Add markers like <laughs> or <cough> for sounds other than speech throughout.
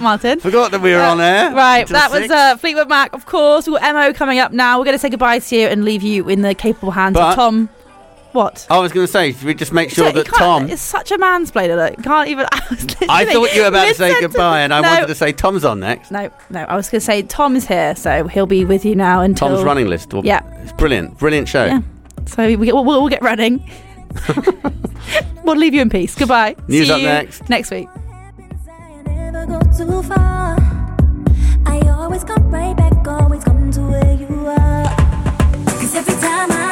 Martin? Forgot that we were Uh, on air. Right, Till that was uh, Fleetwood Mac, of course. We've got Mo coming up now. We're going to say goodbye to you and leave you in the capable hands But- of Tom. What? I was going to say, should we just make sure So that Tom. It's such a mansplainer that you can't even. <laughs> I, was I thought you were about to say goodbye, and I no, wanted to say Tom's on next. No, no. I was going to say Tom is here, so he'll be with you now until. Tom's running list. Well, Yeah. It's brilliant. Brilliant show. Yeah. So we, we'll, we'll get running. <laughs> <laughs> we'll leave you in peace. Goodbye. News See up you next. Next week. I always come right back, always come to where you are. 'Cause every time I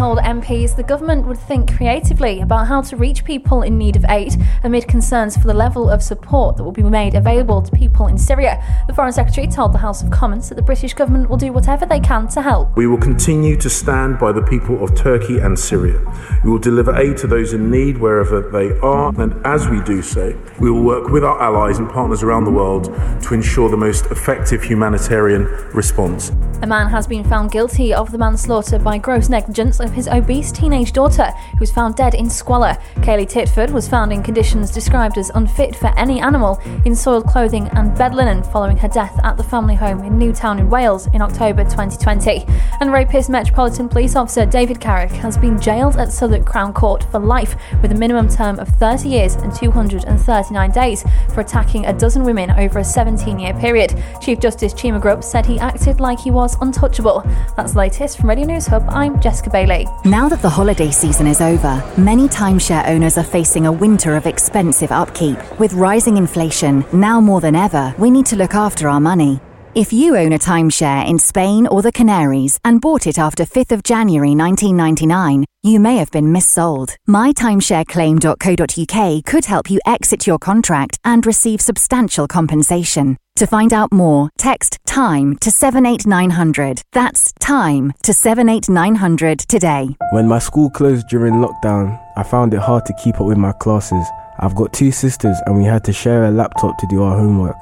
told MPs the government would think creatively about how to reach people in need of aid amid concerns for the level of support that will be made available to people in Syria. The Foreign Secretary told the House of Commons that the British government will do whatever they can to help. We will continue to stand by the people of Turkey and Syria. We will deliver aid to those in need wherever they are, and as we do so, we will work with our allies and partners around the world to ensure the most effective humanitarian response. A man has been found guilty of the manslaughter by gross negligence of his obese teenage daughter, who was found dead in squalor. Kaylea Titford was found in conditions described as unfit for any animal, in soiled clothing and bed linen following her death at the family home in Newtown in Wales in October 2020. And rapist Metropolitan Police Officer David Carrick has been jailed at Southwark Crown Court for life with a minimum term of 30 years and 239 days for attacking a dozen women over a 17 year period. Chief Justice Cheema-Grubb said he acted like he was untouchable. That's the latest from Radio News Hub. I'm Jessica Bailey. Now that the holiday season is over, many timeshare owners are facing a winter of expensive upkeep. With rising inflation, now more than ever, we need to look after our money. If you own a timeshare in Spain or the Canaries and bought it after 5th of January 1999, you may have been missold. MyTimeshareClaim.co.uk could help you exit your contract and receive substantial compensation. To find out more, text TIME to 78900. That's TIME to 78900 today. When my school closed during lockdown, I found it hard to keep up with my classes. I've got two sisters and we had to share a laptop to do our homework.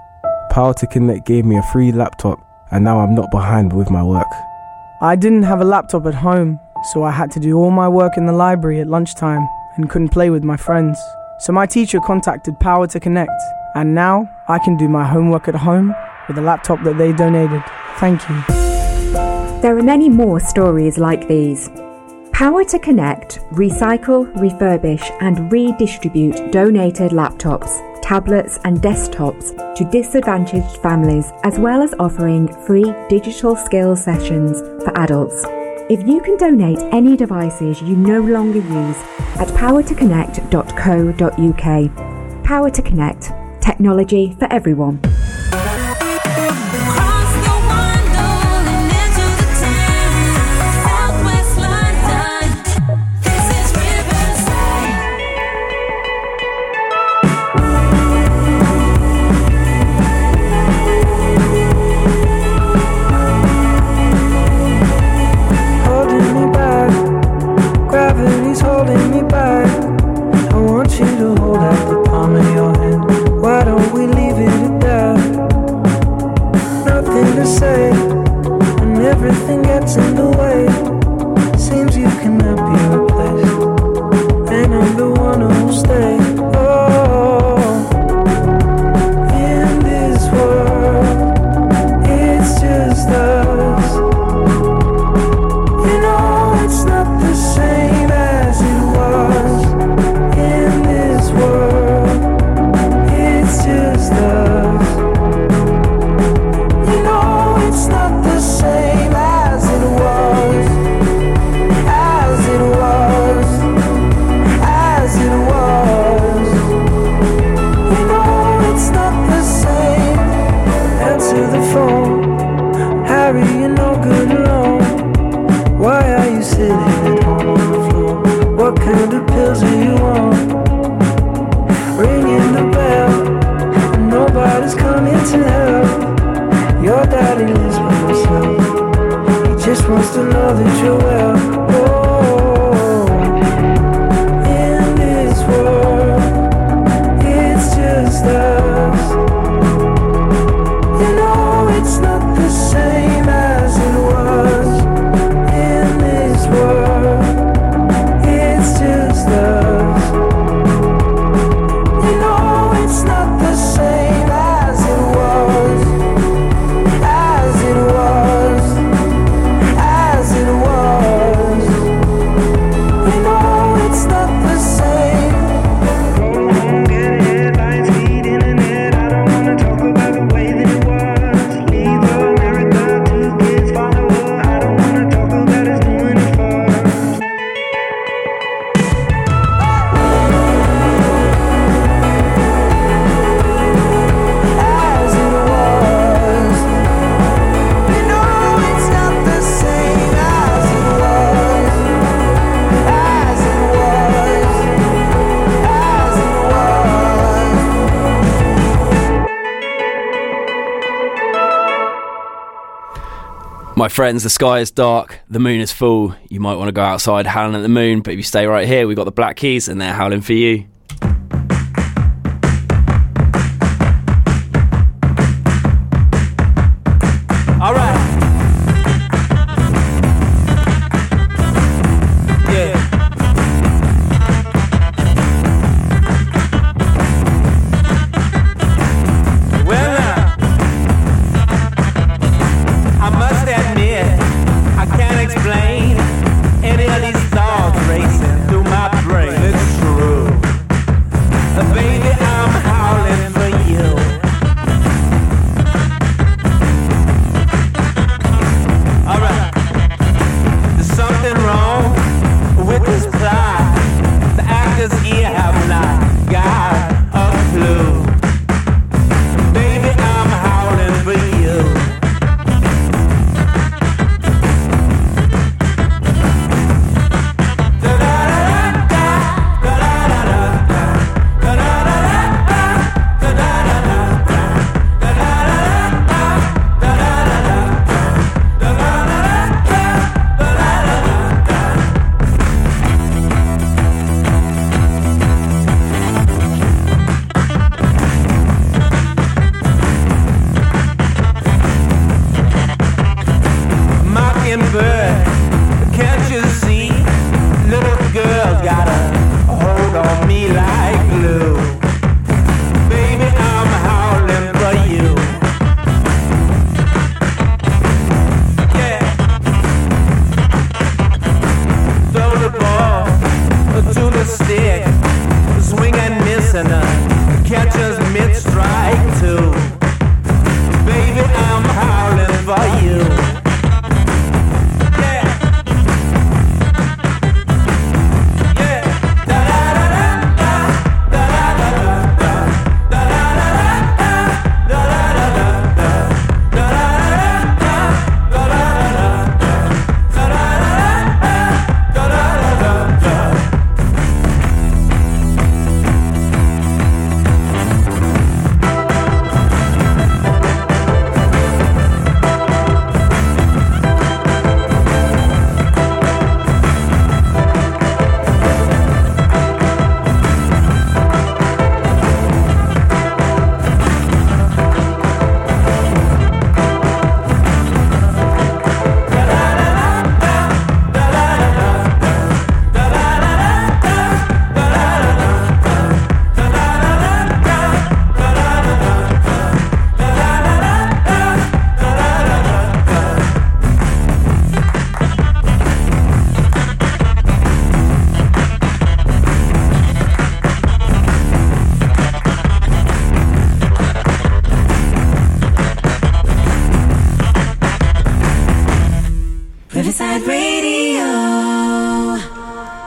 Power to Connect gave me a free laptop and now I'm not behind with my work. I didn't have a laptop at home, so I had to do all my work in the library at lunchtime and couldn't play with my friends. So my teacher contacted Power to Connect, and now I can do my homework at home with the laptop that they donated. Thank you. There are many more stories like these. Power to Connect, recycle, refurbish, and redistribute donated laptops, tablets, and desktops to disadvantaged families, as well as offering free digital skills sessions for adults. If you can donate any devices you no longer use at powertoconnect.co.uk. Power to Connect, technology for everyone. friends, the sky is dark, the moon is full. You might want to go outside howling at the moon, but if you stay right here, we've got the Black Keys and they're howling for you.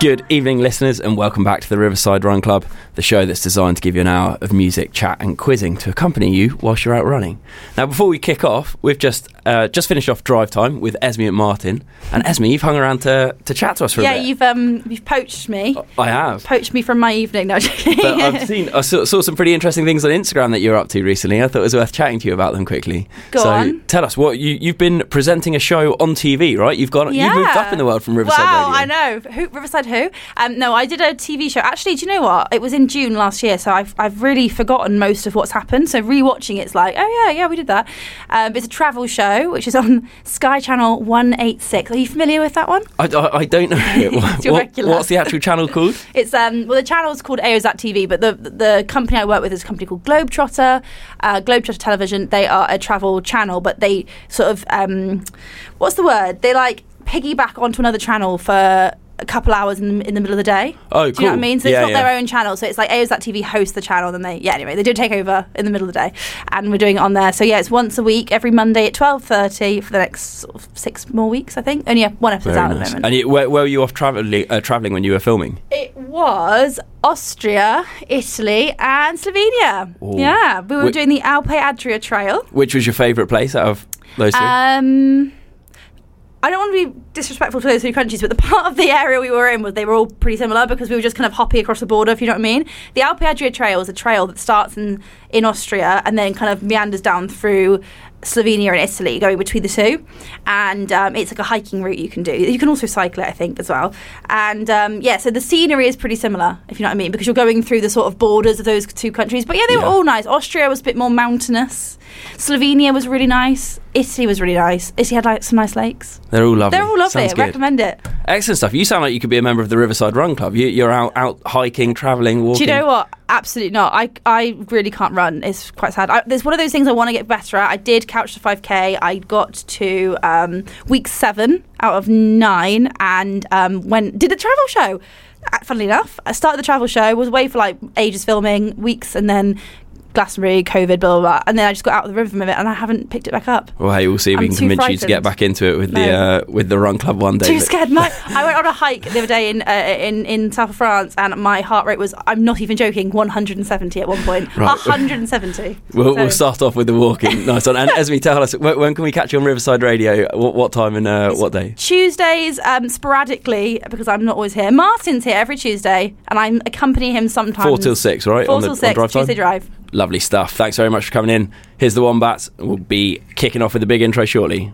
Good evening, listeners, and welcome back to the Riverside Run Club, the show that's designed to give you an hour of music, chat, and quizzing to accompany you whilst you're out running. Now, before we kick off, we've just uh, just finished off drive time with Esme and Martin. And Esme, you've hung around to, to chat to us for yeah, a bit. Yeah, you've um you've poached me. I have. Poached me from my evening. No, But I've <laughs> seen, I saw, saw some pretty interesting things on Instagram that you're up to recently. I thought it was worth chatting to you about them quickly. Go so on. tell us what you, you've been presenting a show on TV, right? You've gone, you've moved up in the world from Riverside wow, Radio. I know. Who, Riverside Who? Um, no, I did a TV show. Actually, do you know what? It was in June last year, so I've, I've really forgotten most of what's happened. So rewatching it's like, oh yeah, yeah, we did that. Um, it's a travel show, which is on <laughs> Sky Channel 186. Are you familiar with that one? I, I, I don't know. <laughs> What- what's the actual channel <laughs> called? It's um well the channel's called AOZAT TV, but the the company I work with is a company called Globetrotter, uh, Globetrotter Television. They are a travel channel, but they sort of um what's the word? They like piggyback onto another channel for a couple hours in, in the middle of the day. Oh, Do you know what I mean? So Yeah, it's not yeah. their own channel. So it's like AOZAT TV hosts the channel, and they yeah. Anyway, they do take over in the middle of the day, and we're doing it on there. So yeah, it's once a week, every Monday at twelve thirty for the next sort of six more weeks, I think. Only one episode's Very out at the moment. And you, where, where were you off traveling, uh, traveling when you were filming? It was Austria, Italy, and Slovenia. Ooh. Yeah, we were Wh- doing the Alpe Adria Trail. Which was your favourite place out of those three? Um, I don't want to be disrespectful to those three countries, but the part of the area we were in was they were all pretty similar because we were just kind of hoppy across the border, if you know what I mean. The Alpe Adria Trail is a trail that starts in in Austria and then kind of meanders down through Slovenia and Italy, going between the two. And um, it's like a hiking route you can do. You can also cycle it, I think, as well. And um, yeah, so the scenery is pretty similar, if you know what I mean, because you're going through the sort of borders of those two countries. But yeah, they were all nice. Austria was a bit more mountainous. Slovenia was really nice. Italy was really nice. Italy had like some nice lakes. They're all lovely. They're all lovely. Sounds I good. recommend it. Excellent stuff. You sound like you could be a member of the Riverside Run Club. You, you're out, out hiking, travelling, walking. Do you know what? Absolutely not. I, I really can't run. It's quite sad. I, there's one of those things I want to get better at. I did couch to 5k. I got to um, week seven out of nine and um, went did a travel show. Uh, Funnily enough, I started the travel show. Was away for like ages filming, weeks, and then Glastonbury, COVID, blah blah blah, and then I just got out of the rhythm of it, and I haven't picked it back up. Well, hey, we'll see if we I'm can too convince you to get back into it with the uh, with the Run Club one day. Too scared. My, <laughs> I went on a hike the other day in uh, in in south of France, and my heart rate was I'm not even joking 170 at one point. Right. 170. We'll, So- we'll start off with the walking. <laughs> nice one. And Esme, tell us when, when can we catch you on Riverside Radio? What, what time and uh, what day? Tuesdays, um, sporadically, because I'm not always here. Martin's here every Tuesday, and I accompany him sometimes. Four till six, right? Four on the, till on six? Tuesday drive. Lovely stuff. Thanks very much for coming in. Here's the Wombats. We'll be kicking off with the big intro shortly.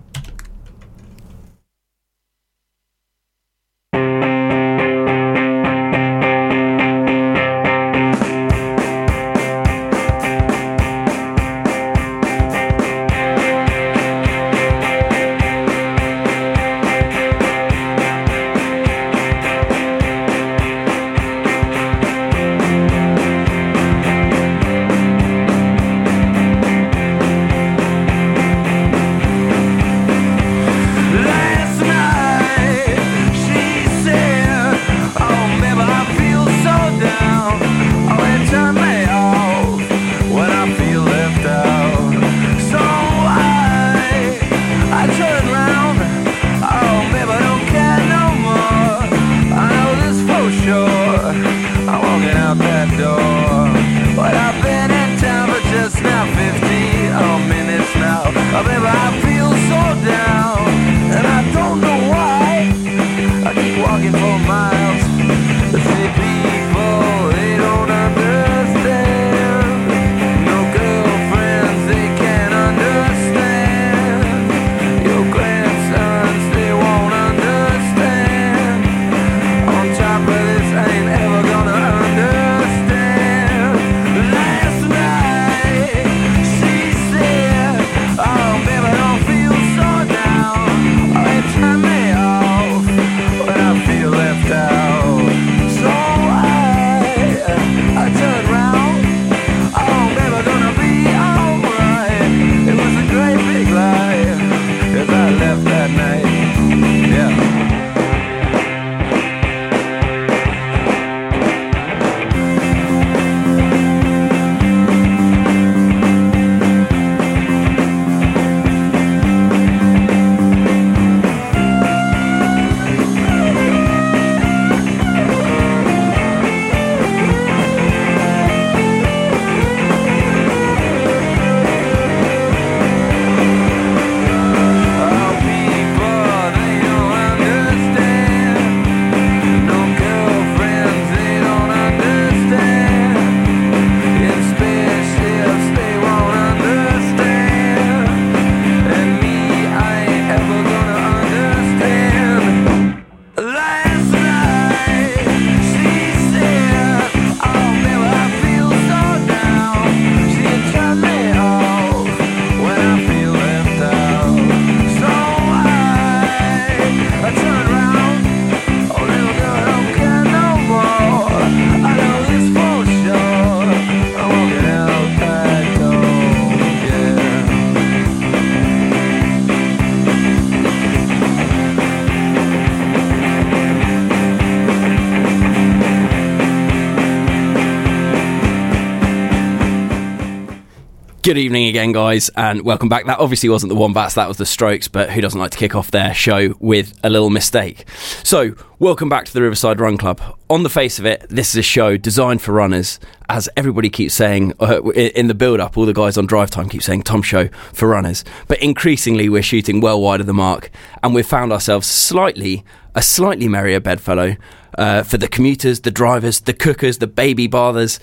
Good evening again, guys, and welcome back. That obviously wasn't the Wombats, that was the Strokes, but who doesn't like to kick off their show with a little mistake? So, welcome back to the Riverside Run Club. On the face of it, this is a show designed for runners, as everybody keeps saying uh, in the build up, all the guys on drive time keep saying Tom Show for runners. But increasingly, we're shooting well wide of the mark, and we've found ourselves slightly, a slightly merrier bedfellow uh, for the commuters, the drivers, the cookers, the baby bathers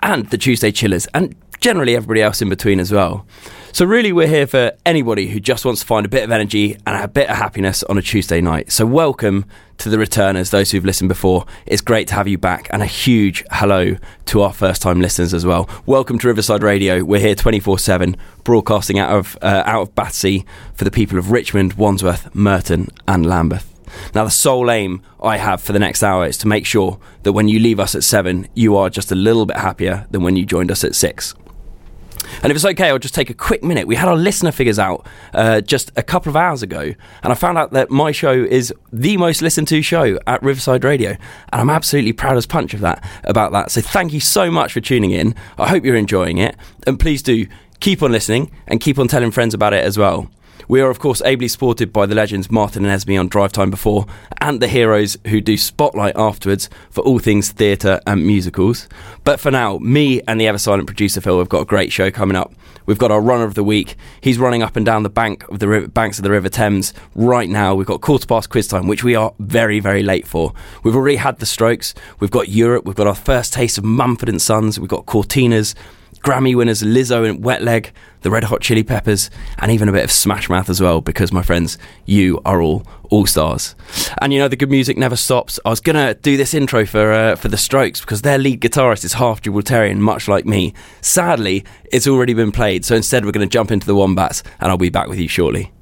and the Tuesday chillers, and generally everybody else in between as well. So, really, we're here for anybody who just wants to find a bit of energy and a bit of happiness on a Tuesday night. So, welcome to the returners, those who've listened before. It's great to have you back, and a huge hello to our first time listeners as well. Welcome to Riverside Radio. We're here 24 7, broadcasting out of, uh, out of Battersea for the people of Richmond, Wandsworth, Merton, and Lambeth. Now, the sole aim I have for the next hour is to make sure that when you leave us at seven, you are just a little bit happier than when you joined us at six. And if it's okay, I'll just take a quick minute. We had our listener figures out uh, just a couple of hours ago, and I found out that my show is the most listened to show at Riverside Radio, and I'm absolutely proud as punch of that about that. So thank you so much for tuning in. I hope you're enjoying it, and please do keep on listening and keep on telling friends about it as well. We are, of course, ably supported by the legends Martin and Esme on Drive Time Before, and the heroes who do Spotlight afterwards for all things theatre and musicals. But for now, me and the ever silent producer Phil have got a great show coming up. We've got our runner of the week. He's running up and down the bank of the river, banks of the River Thames right now. We've got quarter past quiz time, which we are very, very late for. We've already had the Strokes. We've got Europe. We've got our first taste of Mumford and Sons. We've got Cortinas. Grammy winners Lizzo and Wet Leg, the Red Hot Chili Peppers, and even a bit of Smash Mouth as well, because my friends, you are all all stars. And you know the good music never stops. I was gonna do this intro for uh, for the Strokes because their lead guitarist is half Gibraltarian, much like me. Sadly, it's already been played, so instead we're gonna jump into the Wombats, and I'll be back with you shortly.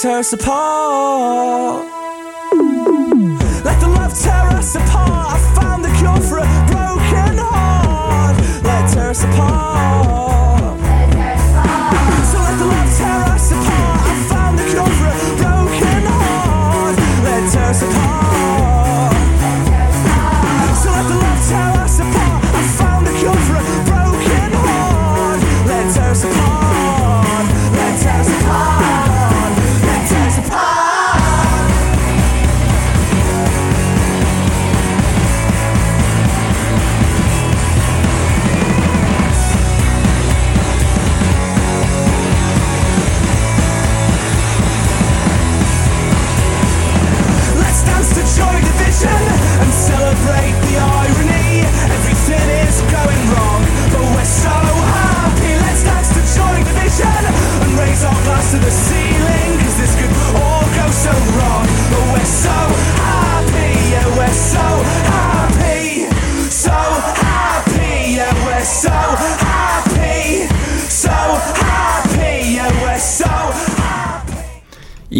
Let tear us apart.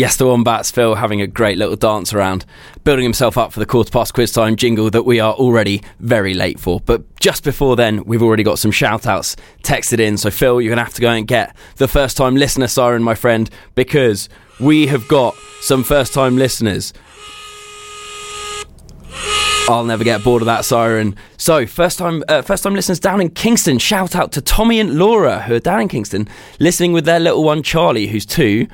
Yes, the Wombats, Phil having a great little dance around, building himself up for the quarter past quiz time jingle that we are already very late for. But just before then, we've already got some shout outs texted in. So, Phil, you're going to have to go and get the first time listener siren, my friend, because we have got some first time listeners. I'll never get bored of that siren. So, first time, uh, first time listeners down in Kingston. Shout out to Tommy and Laura who are down in Kingston, listening with their little one Charlie, who's two.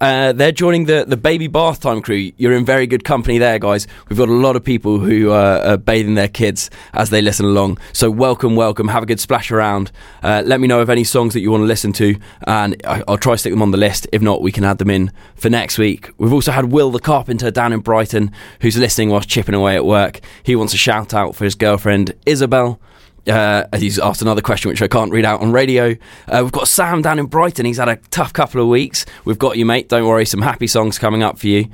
Uh, they're joining the, the baby bath time crew. You're in very good company there, guys. We've got a lot of people who uh, are bathing their kids as they listen along. So welcome, welcome. Have a good splash around. Uh, let me know of any songs that you want to listen to, and I, I'll try to stick them on the list. If not, we can add them in for next week. We've also had Will the carpenter down in Brighton, who's listening whilst chipping away at work. He wants a shout out for his girlfriend Isabel. Uh, he's asked another question which I can't read out on radio. Uh, we've got Sam down in Brighton. He's had a tough couple of weeks. We've got you, mate. Don't worry. Some happy songs coming up for you.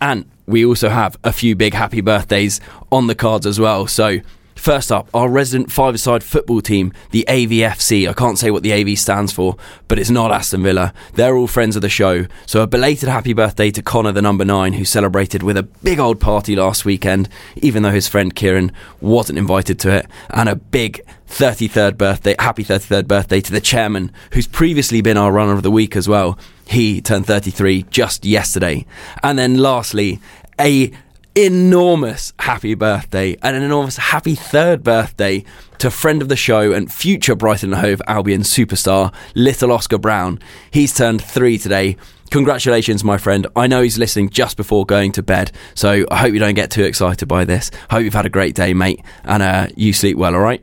And we also have a few big happy birthdays on the cards as well. So, first up, our resident five-a-side football team, the AVFC. I can't say what the AV stands for, but it's not Aston Villa. They're all friends of the show. So, a belated happy birthday to Connor, the number nine, who celebrated with a big old party last weekend, even though his friend Kieran wasn't invited to it. And a big 33rd birthday, happy 33rd birthday to the chairman, who's previously been our runner of the week as well. He turned 33 just yesterday. And then lastly, a enormous happy birthday and an enormous happy third birthday to friend of the show and future Brighton and Hove Albion superstar, little Oscar Brown. He's turned three today. Congratulations, my friend. I know he's listening just before going to bed, so I hope you don't get too excited by this. Hope you've had a great day, mate, and uh, you sleep well, all right?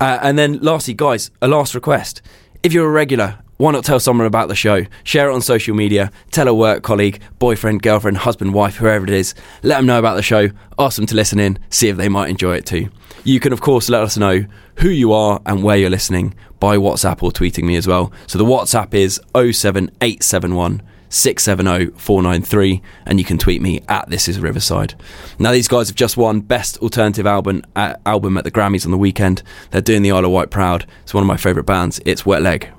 Uh, and then, lastly, guys, a last request. If you're a regular, why not tell someone about the show? Share it on social media. Tell a work colleague, boyfriend, girlfriend, husband, wife, whoever it is. Let them know about the show. Ask them to listen in. See if they might enjoy it too. You can, of course, let us know who you are and where you're listening by WhatsApp or tweeting me as well. So the WhatsApp is 07871 670 and you can tweet me at this is riverside now these guys have just won best alternative album uh, album at the grammys on the weekend they're doing the isle of wight proud it's one of my favourite bands it's wet leg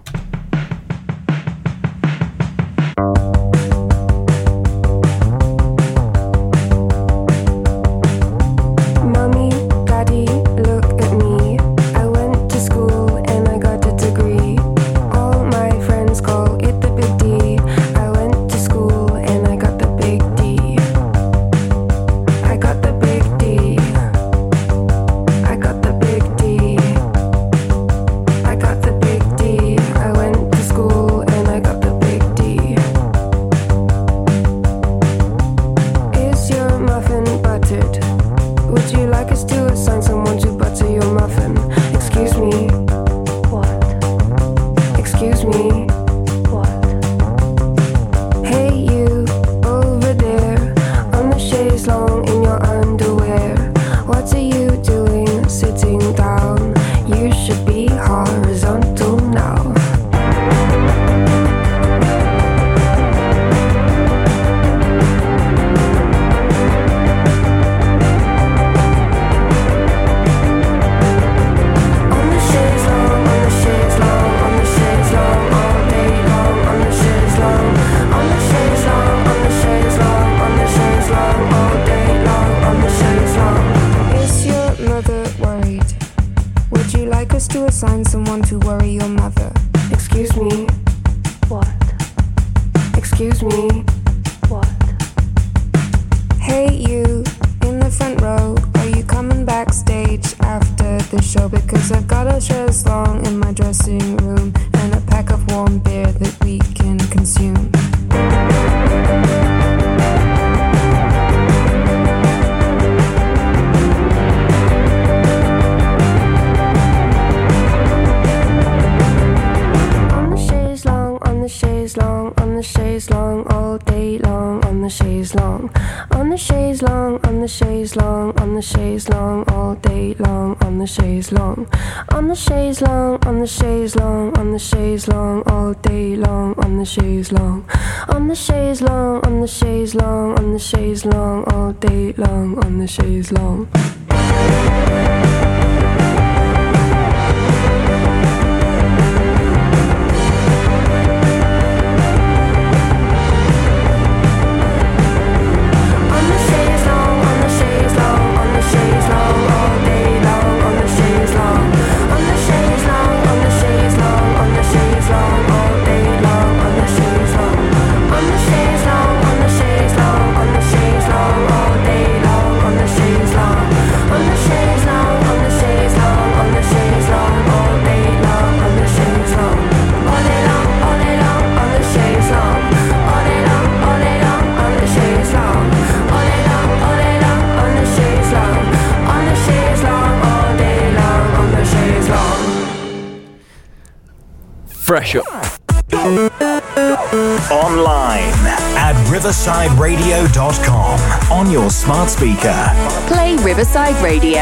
speaker. Play Riverside Radio.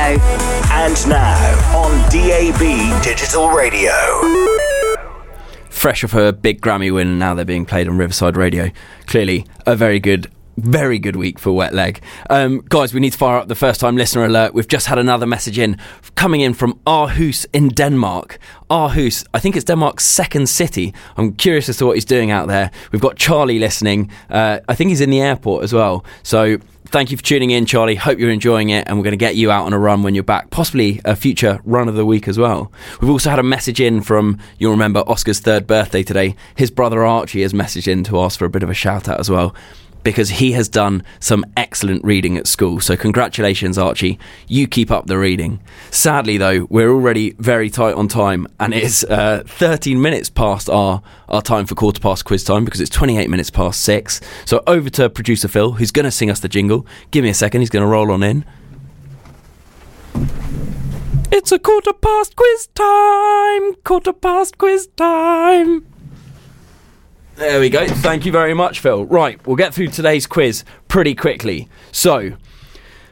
And now on DAB Digital Radio. fresh off her big Grammy win, now they're being played on Riverside Radio. Clearly, a very good. Very good week for Wet Leg. Um, guys, we need to fire up the first time listener alert. We've just had another message in coming in from Aarhus in Denmark. Aarhus, I think it's Denmark's second city. I'm curious as to what he's doing out there. We've got Charlie listening. Uh, I think he's in the airport as well. So thank you for tuning in, Charlie. Hope you're enjoying it, and we're going to get you out on a run when you're back, possibly a future run of the week as well. We've also had a message in from, you'll remember, Oscar's third birthday today. His brother Archie has messaged in to ask for a bit of a shout out as well. Because he has done some excellent reading at school. So, congratulations, Archie. You keep up the reading. Sadly, though, we're already very tight on time, and it's uh, 13 minutes past our, our time for quarter past quiz time because it's 28 minutes past six. So, over to producer Phil, who's going to sing us the jingle. Give me a second, he's going to roll on in. It's a quarter past quiz time! Quarter past quiz time! There we go. Thank you very much, Phil. Right, we'll get through today's quiz pretty quickly. So,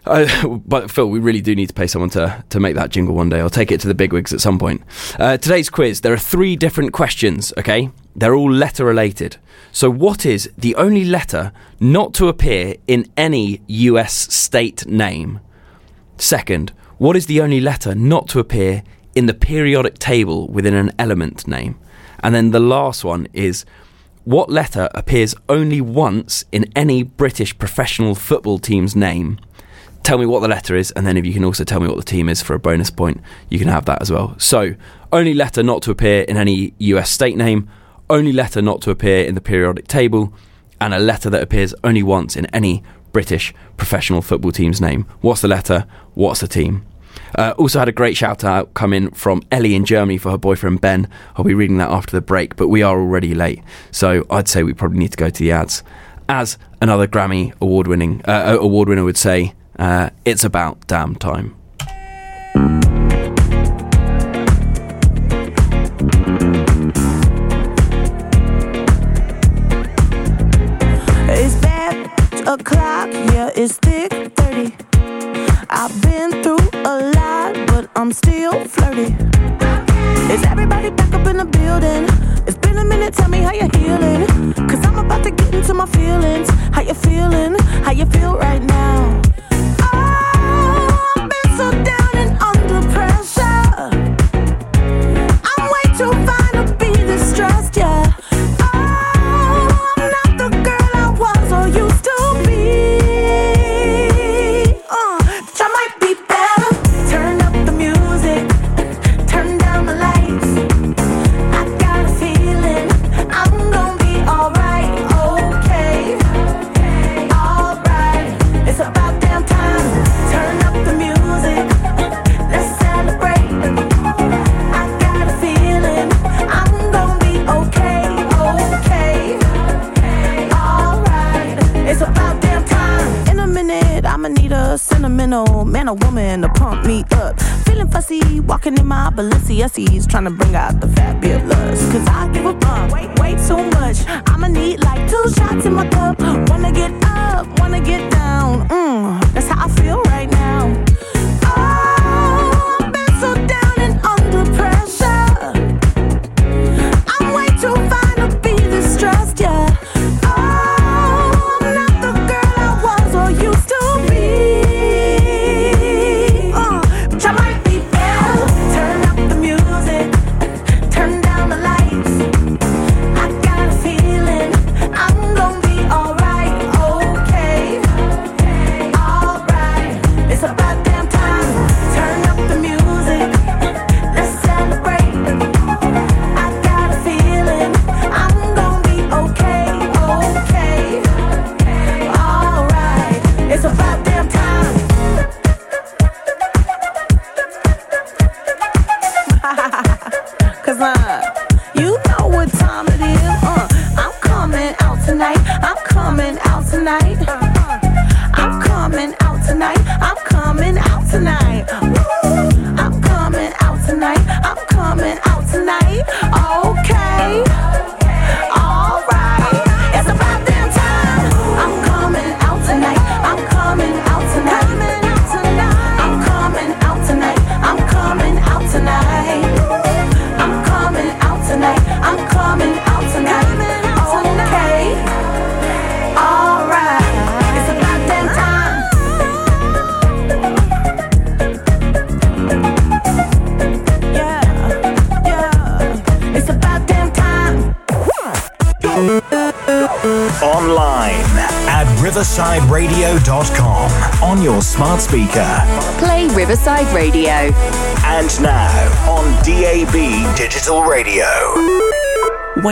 uh, <laughs> but Phil, we really do need to pay someone to, to make that jingle one day. I'll take it to the bigwigs at some point. Uh, today's quiz, there are three different questions, okay? They're all letter related. So, what is the only letter not to appear in any US state name? Second, what is the only letter not to appear in the periodic table within an element name? And then the last one is what letter appears only once in any British professional football team's name? Tell me what the letter is, and then if you can also tell me what the team is for a bonus point, you can have that as well. So, only letter not to appear in any US state name, only letter not to appear in the periodic table, and a letter that appears only once in any British professional football team's name. What's the letter? What's the team? Uh, also had a great shout out come in from Ellie in Germany for her boyfriend Ben. I'll be reading that after the break, but we are already late, so I'd say we probably need to go to the ads. As another Grammy award winning uh, award winner would say, uh, it's about damn time. It's bad o'clock, yeah, it's thick 30. I've been you're healing. Cause I'm about to get into my feelings. How you feeling? How you feel right now? Balenciennes, trying to bring out the fabulous.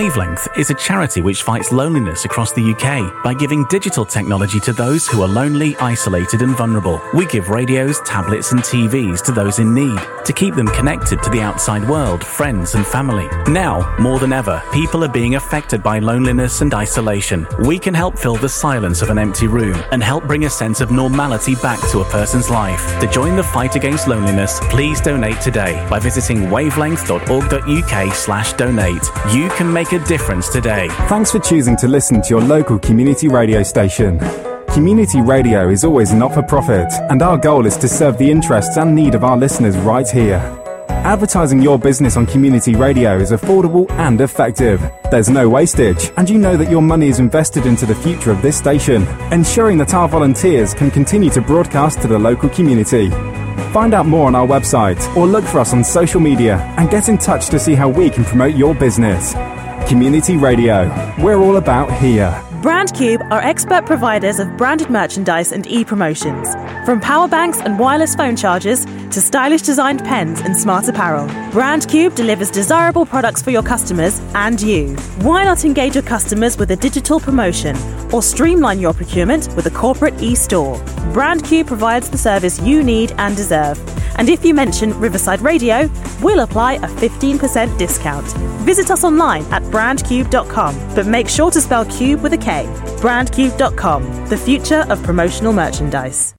Wavelength is a charity which fights loneliness across the UK by giving digital technology to those who are lonely, isolated, and vulnerable. We give radios, tablets, and TVs to those in need to keep them connected to the outside world, friends, and family. Now, more than ever, people are being affected by loneliness and isolation. We can help fill the silence of an empty room and help bring a sense of normality back to a person's life. To join the fight against loneliness, please donate today by visiting wavelength.org.uk slash donate. You can make a difference today. Thanks for choosing to listen to your local community radio station. Community radio is always not for profit, and our goal is to serve the interests and need of our listeners right here. Advertising your business on community radio is affordable and effective. There's no wastage, and you know that your money is invested into the future of this station, ensuring that our volunteers can continue to broadcast to the local community. Find out more on our website or look for us on social media and get in touch to see how we can promote your business. Community Radio. We're all about here. BrandCube are expert providers of branded merchandise and e-promotions. From power banks and wireless phone chargers to stylish designed pens and smart apparel, BrandCube delivers desirable products for your customers and you. Why not engage your customers with a digital promotion or streamline your procurement with a corporate e-store? BrandCube provides the service you need and deserve. And if you mention Riverside Radio, we'll apply a 15% discount. Visit us online at brandcube.com, but make sure to spell cube with a K. Brandcube.com, the future of promotional merchandise.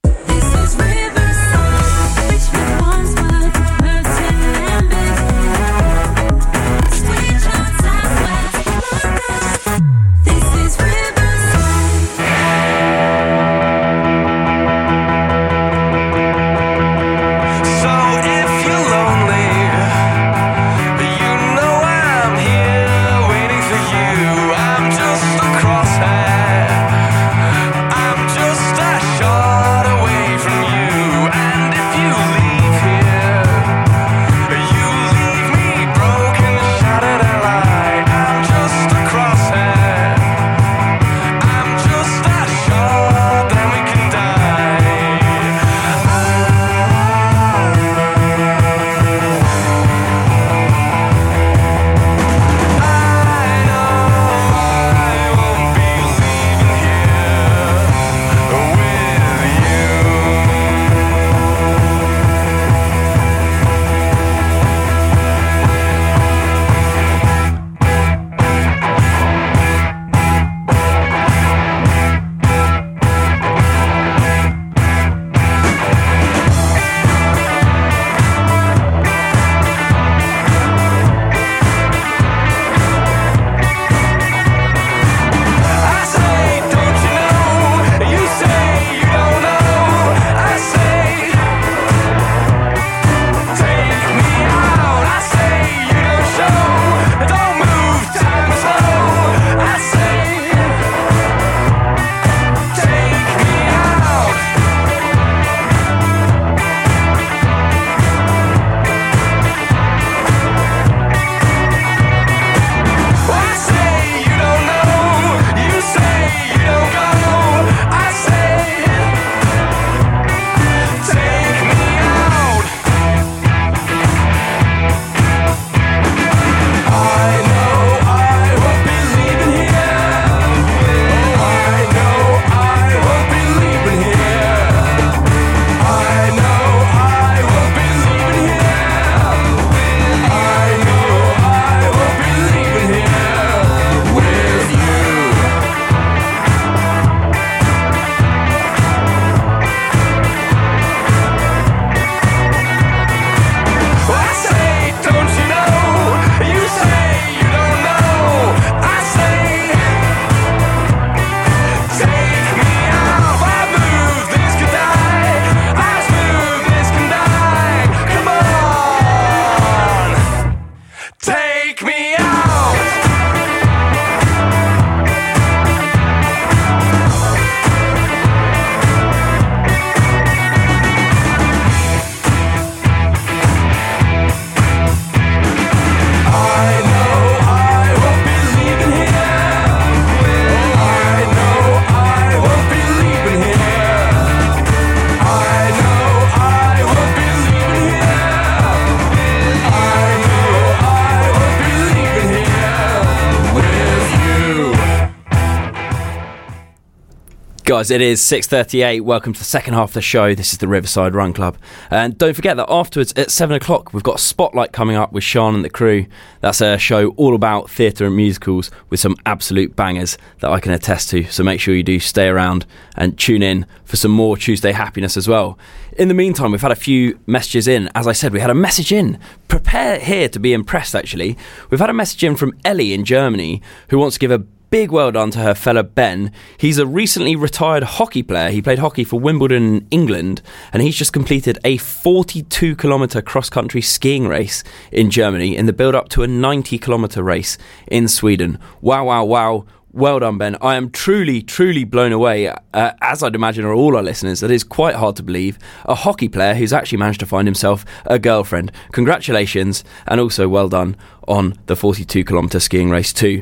Guys, it is 6.38. Welcome to the second half of the show. This is the Riverside Run Club. And don't forget that afterwards at 7 o'clock, we've got a spotlight coming up with Sean and the crew. That's a show all about theatre and musicals with some absolute bangers that I can attest to. So make sure you do stay around and tune in for some more Tuesday happiness as well. In the meantime, we've had a few messages in. As I said, we had a message in. Prepare here to be impressed, actually. We've had a message in from Ellie in Germany who wants to give a big well done to her fella Ben. He's a recently retired hockey player. He played hockey for Wimbledon in England, and he's just completed a 42 kilometre cross country skiing race in Germany in the build up to a 90 kilometre race in Sweden. Wow, wow, wow. Well done, Ben. I am truly, truly blown away, uh, as I'd imagine are all our listeners. That is quite hard to believe. A hockey player who's actually managed to find himself a girlfriend. Congratulations, and also well done on the 42 kilometre skiing race, too.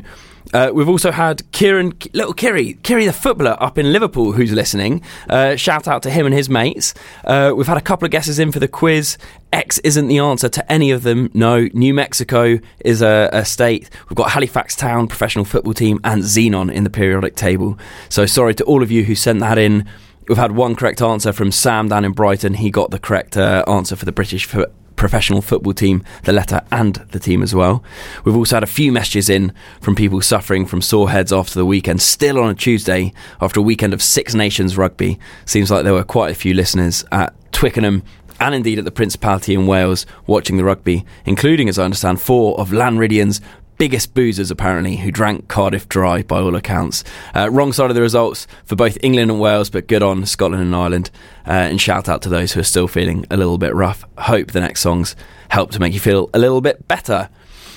Uh, we've also had Kieran, little Kiri, Kiri the footballer up in Liverpool who's listening. Uh, shout out to him and his mates. Uh, we've had a couple of guesses in for the quiz. X isn't the answer to any of them. No, New Mexico is a, a state. We've got Halifax Town professional football team and Xenon in the periodic table. So sorry to all of you who sent that in. We've had one correct answer from Sam down in Brighton. He got the correct uh, answer for the British fo- professional football team, the letter and the team as well. We've also had a few messages in from people suffering from sore heads after the weekend, still on a Tuesday after a weekend of Six Nations rugby. Seems like there were quite a few listeners at Twickenham and indeed at the Principality in Wales watching the rugby, including, as I understand, four of Lanridian's biggest boozers apparently who drank Cardiff dry by all accounts. Uh, wrong side of the results for both England and Wales, but good on Scotland and Ireland. Uh, and shout out to those who are still feeling a little bit rough. Hope the next songs help to make you feel a little bit better.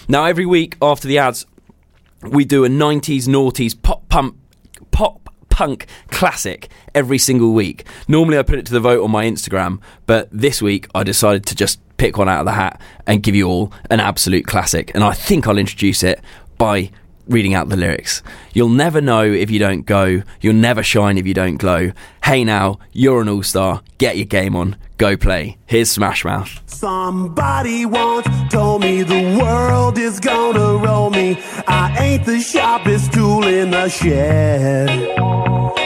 Now, every week after the ads, we do a 90s noughties pop pump pop punk classic every single week. Normally I put it to the vote on my Instagram, but this week I decided to just pick one out of the hat and give you all an absolute classic. And I think I'll introduce it by reading out the lyrics. You'll never know if you don't go, you'll never shine if you don't glow. Hey now, you're an all-star, get your game on, go play. Here's Smash Mouth. Somebody once told me the world is gonna roll me. I ain't the sharpest tool in the shed.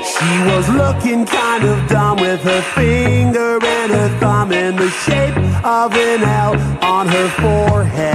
She was looking kind of dumb with her finger and her thumb in the shape of an L on her forehead.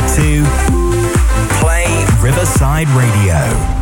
to play Riverside Radio.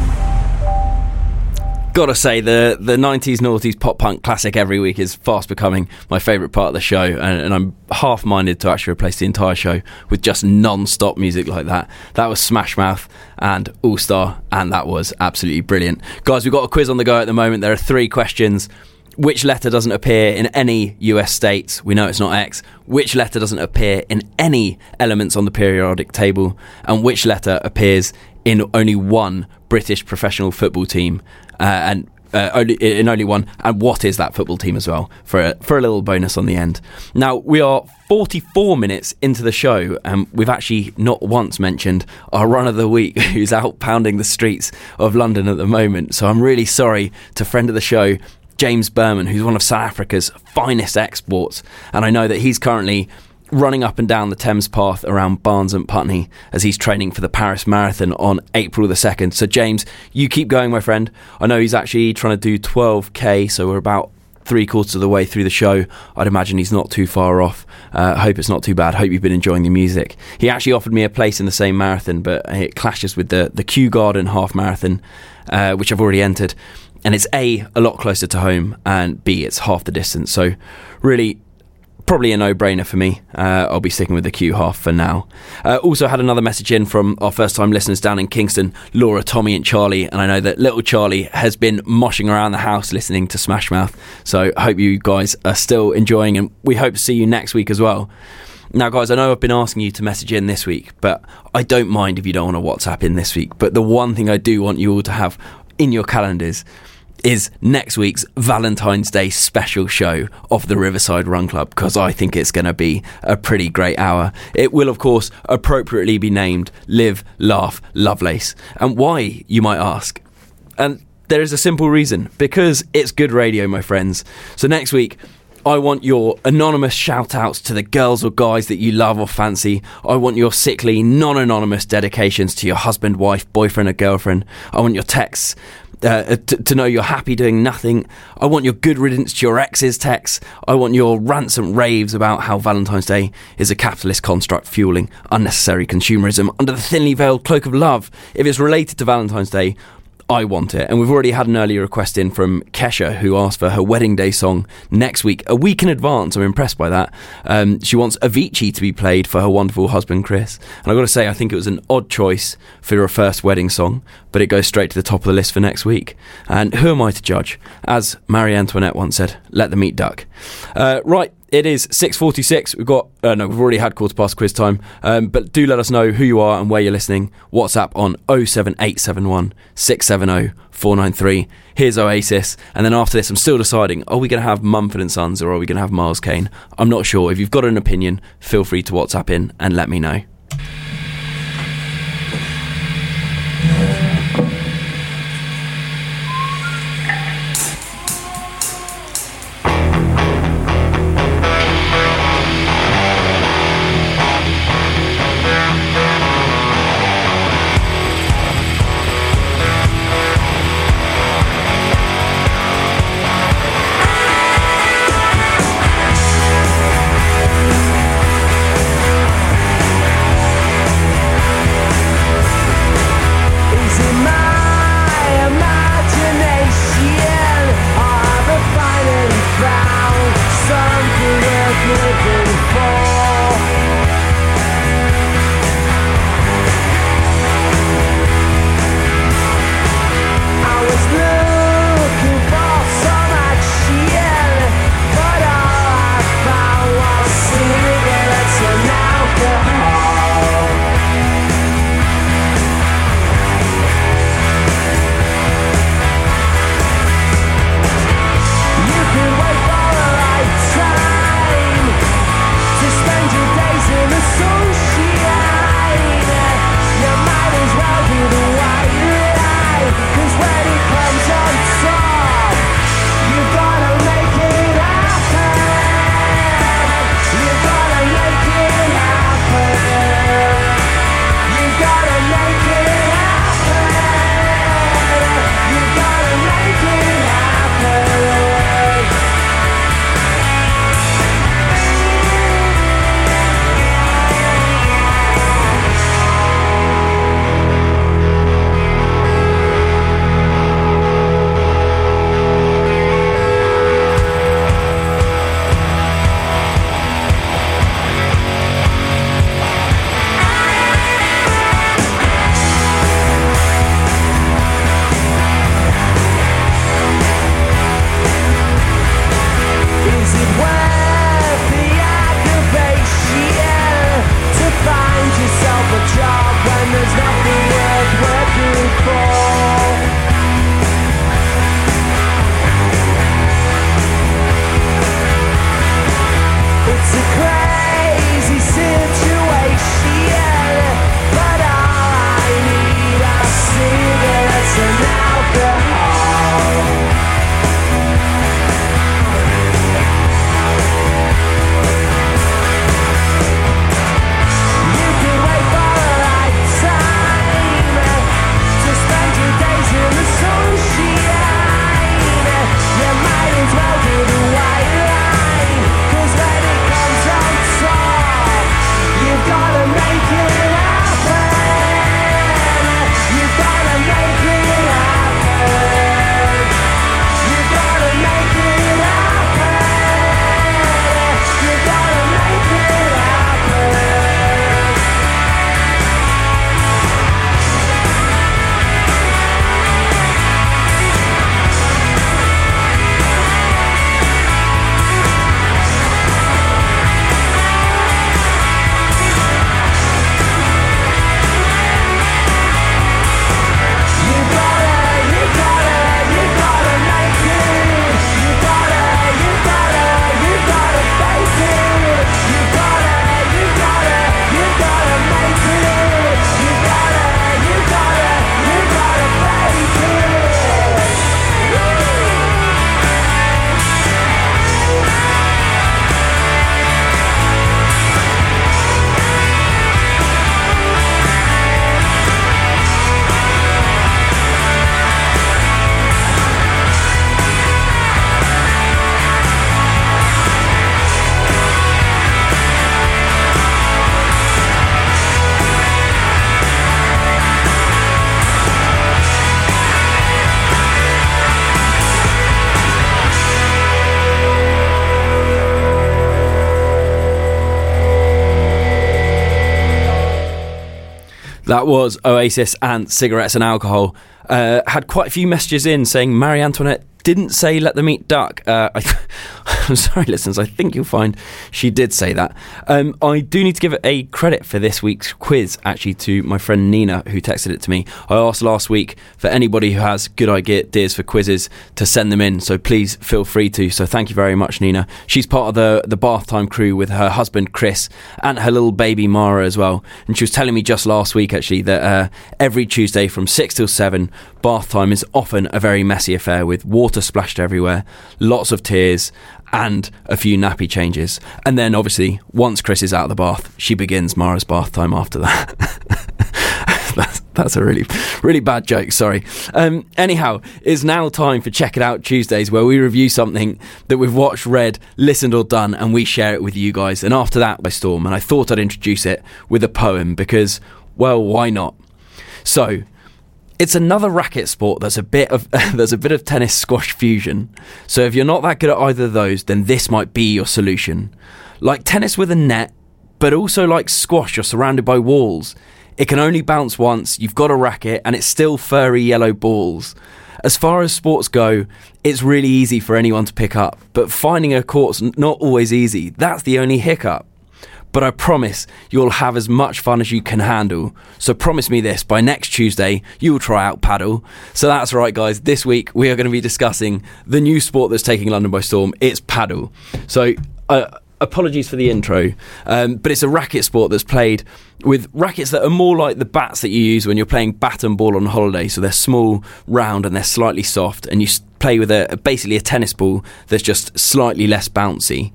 Gotta say, the, the 90s noughties pop punk classic every week is fast becoming my favourite part of the show, and, and I'm half minded to actually replace the entire show with just non stop music like that. That was Smash Mouth and All Star, and that was absolutely brilliant. Guys, we've got a quiz on the go at the moment. There are three questions. Which letter doesn't appear in any US states? We know it's not X. Which letter doesn't appear in any elements on the periodic table? And which letter appears in only one British professional football team? Uh, and uh, only in only one. And what is that football team as well? For a, for a little bonus on the end. Now we are 44 minutes into the show, and we've actually not once mentioned our run of the week, <laughs> who's out pounding the streets of London at the moment. So I'm really sorry to friend of the show. James Berman, who's one of South Africa's finest exports, and I know that he's currently running up and down the Thames path around Barnes and Putney as he's training for the Paris Marathon on April the 2nd. So, James, you keep going, my friend. I know he's actually trying to do 12k, so we're about three quarters of the way through the show. I'd imagine he's not too far off. Uh, hope it's not too bad. Hope you've been enjoying the music. He actually offered me a place in the same marathon, but it clashes with the, the Kew Garden half marathon, uh, which I've already entered. And it's A, a lot closer to home, and B, it's half the distance. So, really, probably a no-brainer for me. Uh, I'll be sticking with the Q half for now. Uh, also had another message in from our first-time listeners down in Kingston, Laura, Tommy, and Charlie, and I know that little Charlie has been moshing around the house listening to Smash Mouth. So hope you guys are still enjoying, and we hope to see you next week as well. Now, guys, I know I've been asking you to message in this week, but I don't mind if you don't want to WhatsApp in this week. But the one thing I do want you all to have in your calendars is next week's Valentine's Day special show of the Riverside Run Club because I think it's going to be a pretty great hour. It will, of course, appropriately be named Live, Laugh, Lovelace. And why, you might ask? And there is a simple reason because it's good radio, my friends. So next week, I want your anonymous shout outs to the girls or guys that you love or fancy. I want your sickly, non anonymous dedications to your husband, wife, boyfriend, or girlfriend. I want your texts. Uh, to, to know you're happy doing nothing. I want your good riddance to your ex's texts. I want your ransom raves about how Valentine's Day is a capitalist construct fueling unnecessary consumerism under the thinly veiled cloak of love. If it's related to Valentine's Day, I want it. And we've already had an earlier request in from Kesha, who asked for her wedding day song next week, a week in advance. I'm impressed by that. Um, she wants Avicii to be played for her wonderful husband, Chris. And I've got to say, I think it was an odd choice for her first wedding song, but it goes straight to the top of the list for next week. And who am I to judge? As Marie Antoinette once said, let them eat duck. Uh, right. It is 6.46. We've got, uh, no, we've already had quarter past quiz time. Um, but do let us know who you are and where you're listening. WhatsApp on 07871 670 493. Here's Oasis. And then after this, I'm still deciding are we going to have Mumford and Sons or are we going to have Miles Kane? I'm not sure. If you've got an opinion, feel free to WhatsApp in and let me know. Was Oasis and cigarettes and alcohol. Uh, had quite a few messages in saying Marie Antoinette didn't say let them eat duck. Uh, <laughs> I, <laughs> I'm sorry, listeners. I think you'll find she did say that. Um, I do need to give a credit for this week's quiz, actually, to my friend Nina, who texted it to me. I asked last week for anybody who has good ideas for quizzes to send them in, so please feel free to. So thank you very much, Nina. She's part of the, the bath time crew with her husband, Chris, and her little baby, Mara, as well. And she was telling me just last week, actually, that uh, every Tuesday from 6 till 7, bath time is often a very messy affair with water splashed everywhere, lots of tears, and a few nappy changes. And then, obviously, once Chris is out of the bath, she begins Mara's bath time after that. <laughs> that's, that's a really, really bad joke. Sorry. Um, anyhow, it's now time for Check It Out Tuesdays, where we review something that we've watched, read, listened, or done, and we share it with you guys. And after that, by Storm. And I thought I'd introduce it with a poem because, well, why not? So, it's another racket sport that's a bit of <laughs> there's a bit of tennis squash fusion. So if you're not that good at either of those, then this might be your solution. Like tennis with a net, but also like squash, you're surrounded by walls. It can only bounce once, you've got a racket, and it's still furry yellow balls. As far as sports go, it's really easy for anyone to pick up, but finding a court's not always easy. That's the only hiccup. But I promise you'll have as much fun as you can handle. So promise me this by next Tuesday, you will try out paddle. So that's right, guys. This week we are going to be discussing the new sport that's taking London by storm. It's paddle. So, uh, apologies for the intro, um, but it's a racket sport that's played with rackets that are more like the bats that you use when you're playing bat and ball on holiday. So they're small, round, and they're slightly soft, and you play with a basically a tennis ball that's just slightly less bouncy.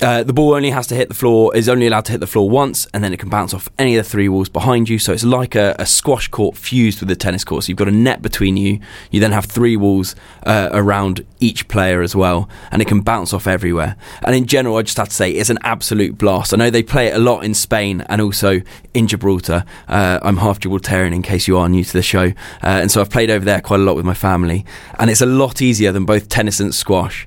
Uh, the ball only has to hit the floor, is only allowed to hit the floor once, and then it can bounce off any of the three walls behind you. So it's like a, a squash court fused with a tennis court. So you've got a net between you. You then have three walls uh, around each player as well, and it can bounce off everywhere. And in general, I just have to say it's an absolute blast. I know they play it a lot in Spain and also in Gibraltar. Uh, I'm half Gibraltarian, in case you are new to the show, uh, and so I've played over there quite a lot with my family. And it's a lot easier than both tennis and squash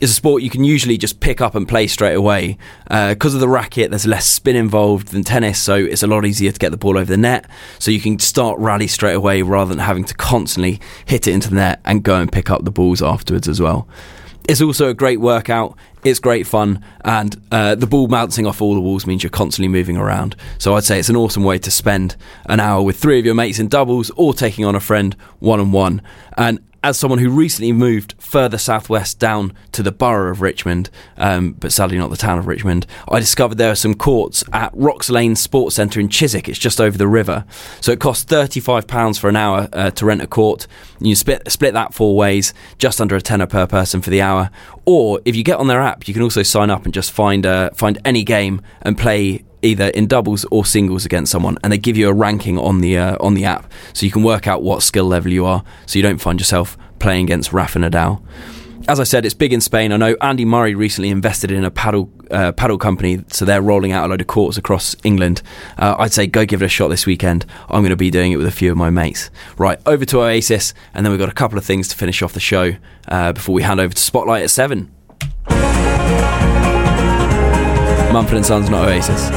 it's a sport you can usually just pick up and play straight away. Because of the racket, there's less spin involved than tennis, so it's a lot easier to get the ball over the net. So you can start rally straight away rather than having to constantly hit it into the net and go and pick up the balls afterwards as well. It's also a great workout. It's great fun, and uh, the ball bouncing off all the walls means you're constantly moving around. So I'd say it's an awesome way to spend an hour with three of your mates in doubles or taking on a friend one on one. And as someone who recently moved further southwest down to the borough of Richmond, um, but sadly not the town of Richmond, I discovered there are some courts at Rocks Lane Sports Centre in Chiswick. It's just over the river. So it costs £35 for an hour uh, to rent a court. You split, split that four ways, just under a tenner per person for the hour. Or if you get on their app, you can also sign up and just find, uh, find any game and play either in doubles or singles against someone, and they give you a ranking on the uh, on the app, so you can work out what skill level you are, so you don't find yourself playing against Rafa Nadal. As I said, it's big in Spain. I know Andy Murray recently invested in a paddle uh, paddle company, so they're rolling out a load of courts across England. Uh, I'd say go give it a shot this weekend. I'm going to be doing it with a few of my mates. Right, over to Oasis, and then we've got a couple of things to finish off the show uh, before we hand over to Spotlight at seven. Mumford Sons, not Oasis.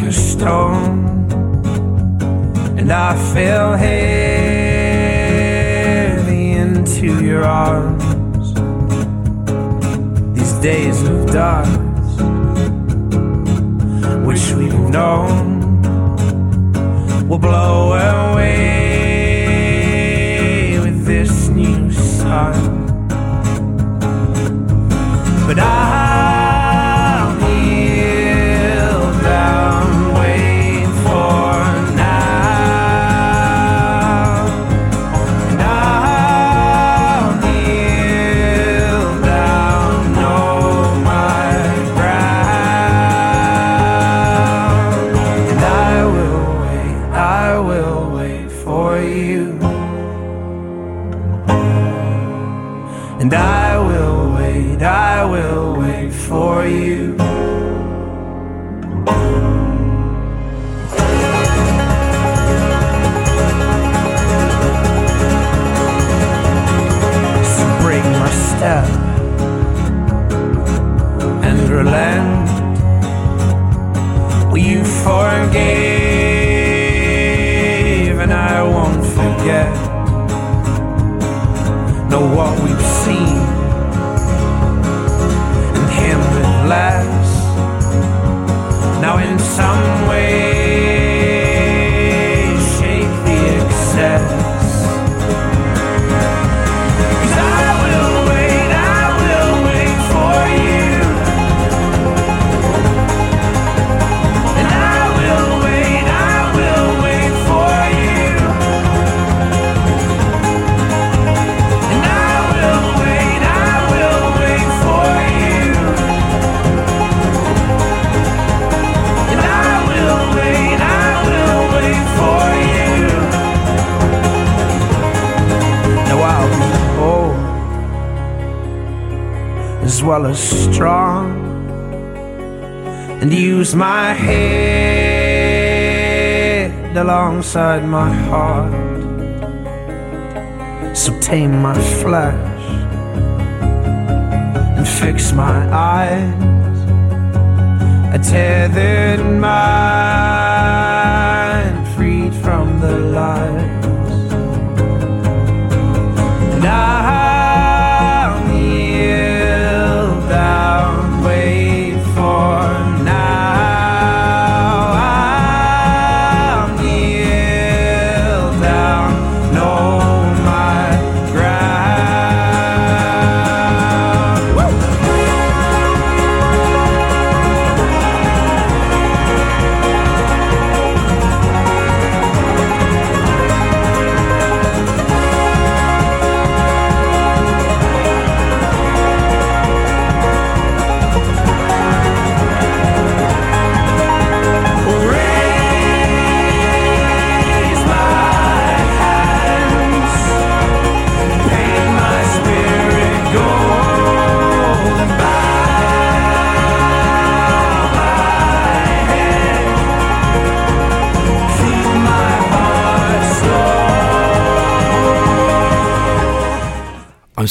A stone, and I fell heavy into your arms. Days of dust, which we've known, will blow away with this new sun. But I'll alongside my heart. So tame my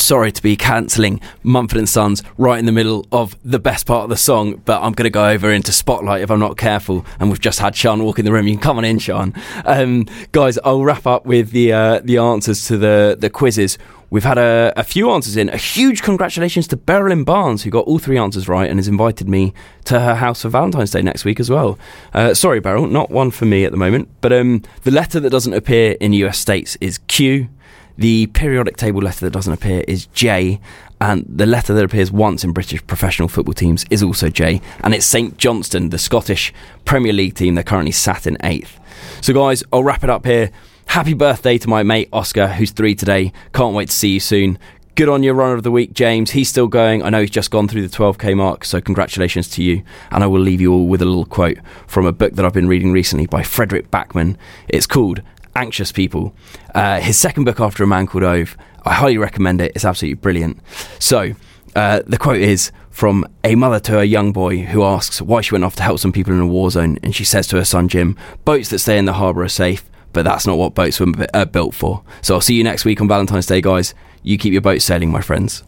sorry to be cancelling Mumford and Sons right in the middle of the best part of the song, but I'm going to go over into Spotlight if I'm not careful. And we've just had Sean walk in the room. You can come on in, Sean. Um, guys, I'll wrap up with the uh, the answers to the the quizzes. We've had a, a few answers in. A huge congratulations to Berylyn Barnes, who got all three answers right and has invited me to her house for Valentine's Day next week as well. Uh, sorry, Beryl, not one for me at the moment. But um, the letter that doesn't appear in US states is Q. The periodic table letter that doesn't appear is J, and the letter that appears once in British professional football teams is also J, and it's St Johnstone, the Scottish Premier League team. They're currently sat in eighth. So, guys, I'll wrap it up here. Happy birthday to my mate Oscar, who's three today. Can't wait to see you soon. Good on your runner of the week, James. He's still going. I know he's just gone through the 12k mark, so congratulations to you. And I will leave you all with a little quote from a book that I've been reading recently by Fredrik Backman. It's called Anxious People. Uh, his second book after a man called Ove. I highly recommend it. It's absolutely brilliant. So, uh, the quote is from a mother to a young boy who asks why she went off to help some people in a war zone, and she says to her son Jim, "Boats that stay in the harbour are safe, but that's not what boats were uh, built for." So I'll see you next week on Valentine's Day, guys. You keep your boat sailing, my friends.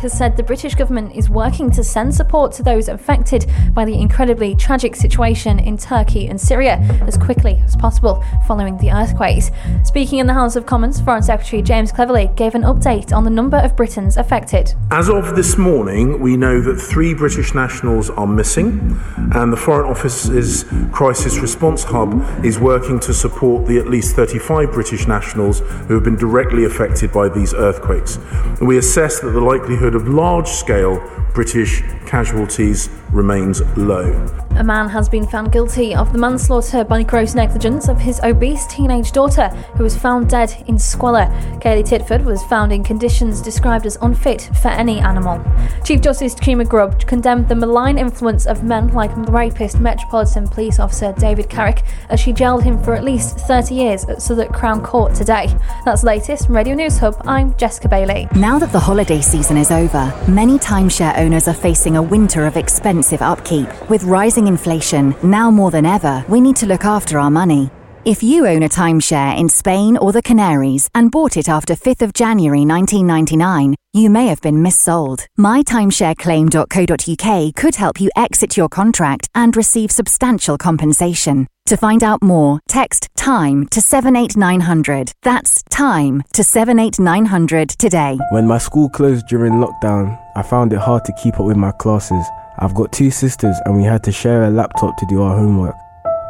Has said the British government is working to send support to those affected by the incredibly tragic situation in Turkey and Syria as quickly as possible following the earthquakes. Speaking in the House of Commons, Foreign Secretary James Cleverly gave an update on the number of Britons affected. As of this morning, we know that three British nationals are missing, and the Foreign Office's Crisis Response Hub is working to support the at least 35 British nationals who have been directly affected by these earthquakes. We assess that the likelihood of large scale British casualties remains low. A man has been found guilty of the manslaughter by gross negligence of his obese teenage daughter, who was found dead in squalor. Kaylea Titford was found in conditions described as unfit for any animal. Chief Justice Cheema-Grubb condemned the malign influence of men like rapist Metropolitan Police Officer David Carrick as she jailed him for at least 30 years at Southwark Crown Court today. That's the latest from Radio News Hub. I'm Jessica Bailey. Now that the holiday season is over, many timeshare owners are facing a winter of expensive upkeep. With rising inflation, now more than ever, we need to look after our money. If you own a timeshare in Spain or the Canaries and bought it after 5th of January 1999, you may have been missold. MyTimeshareClaim.co.uk could help you exit your contract and receive substantial compensation. To find out more, text TIME to 78900. That's TIME to 78900 today. When my school closed during lockdown, I found it hard to keep up with my classes. I've got two sisters and we had to share a laptop to do our homework.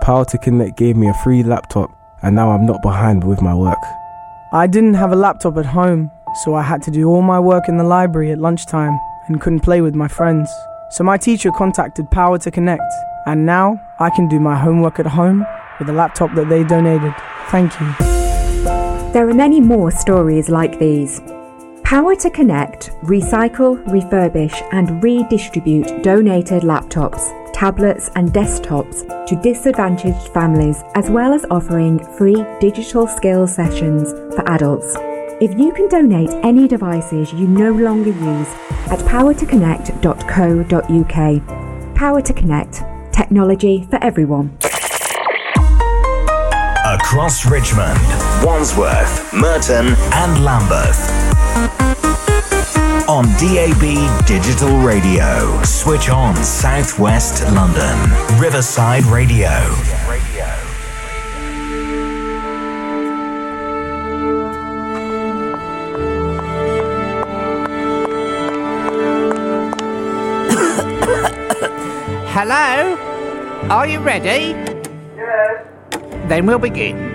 Power to Connect gave me a free laptop and now I'm not behind with my work. I didn't have a laptop at home, so I had to do all my work in the library at lunchtime and couldn't play with my friends. So my teacher contacted Power to Connect, and now I can do my homework at home with the laptop that they donated. Thank you. There are many more stories like these. Power to connect, recycle, refurbish, and redistribute donated laptops, tablets, and desktops to disadvantaged families, as well as offering free digital skills sessions for adults. If you can donate any devices you no longer use at powertoconnect.co.uk. Power to Connect, technology for everyone. Across Richmond, Wandsworth, Merton, and Lambeth. On DAB Digital Radio. Switch on Southwest London. Riverside Radio. <coughs> Hello? Are you ready? Yes. Then we'll begin.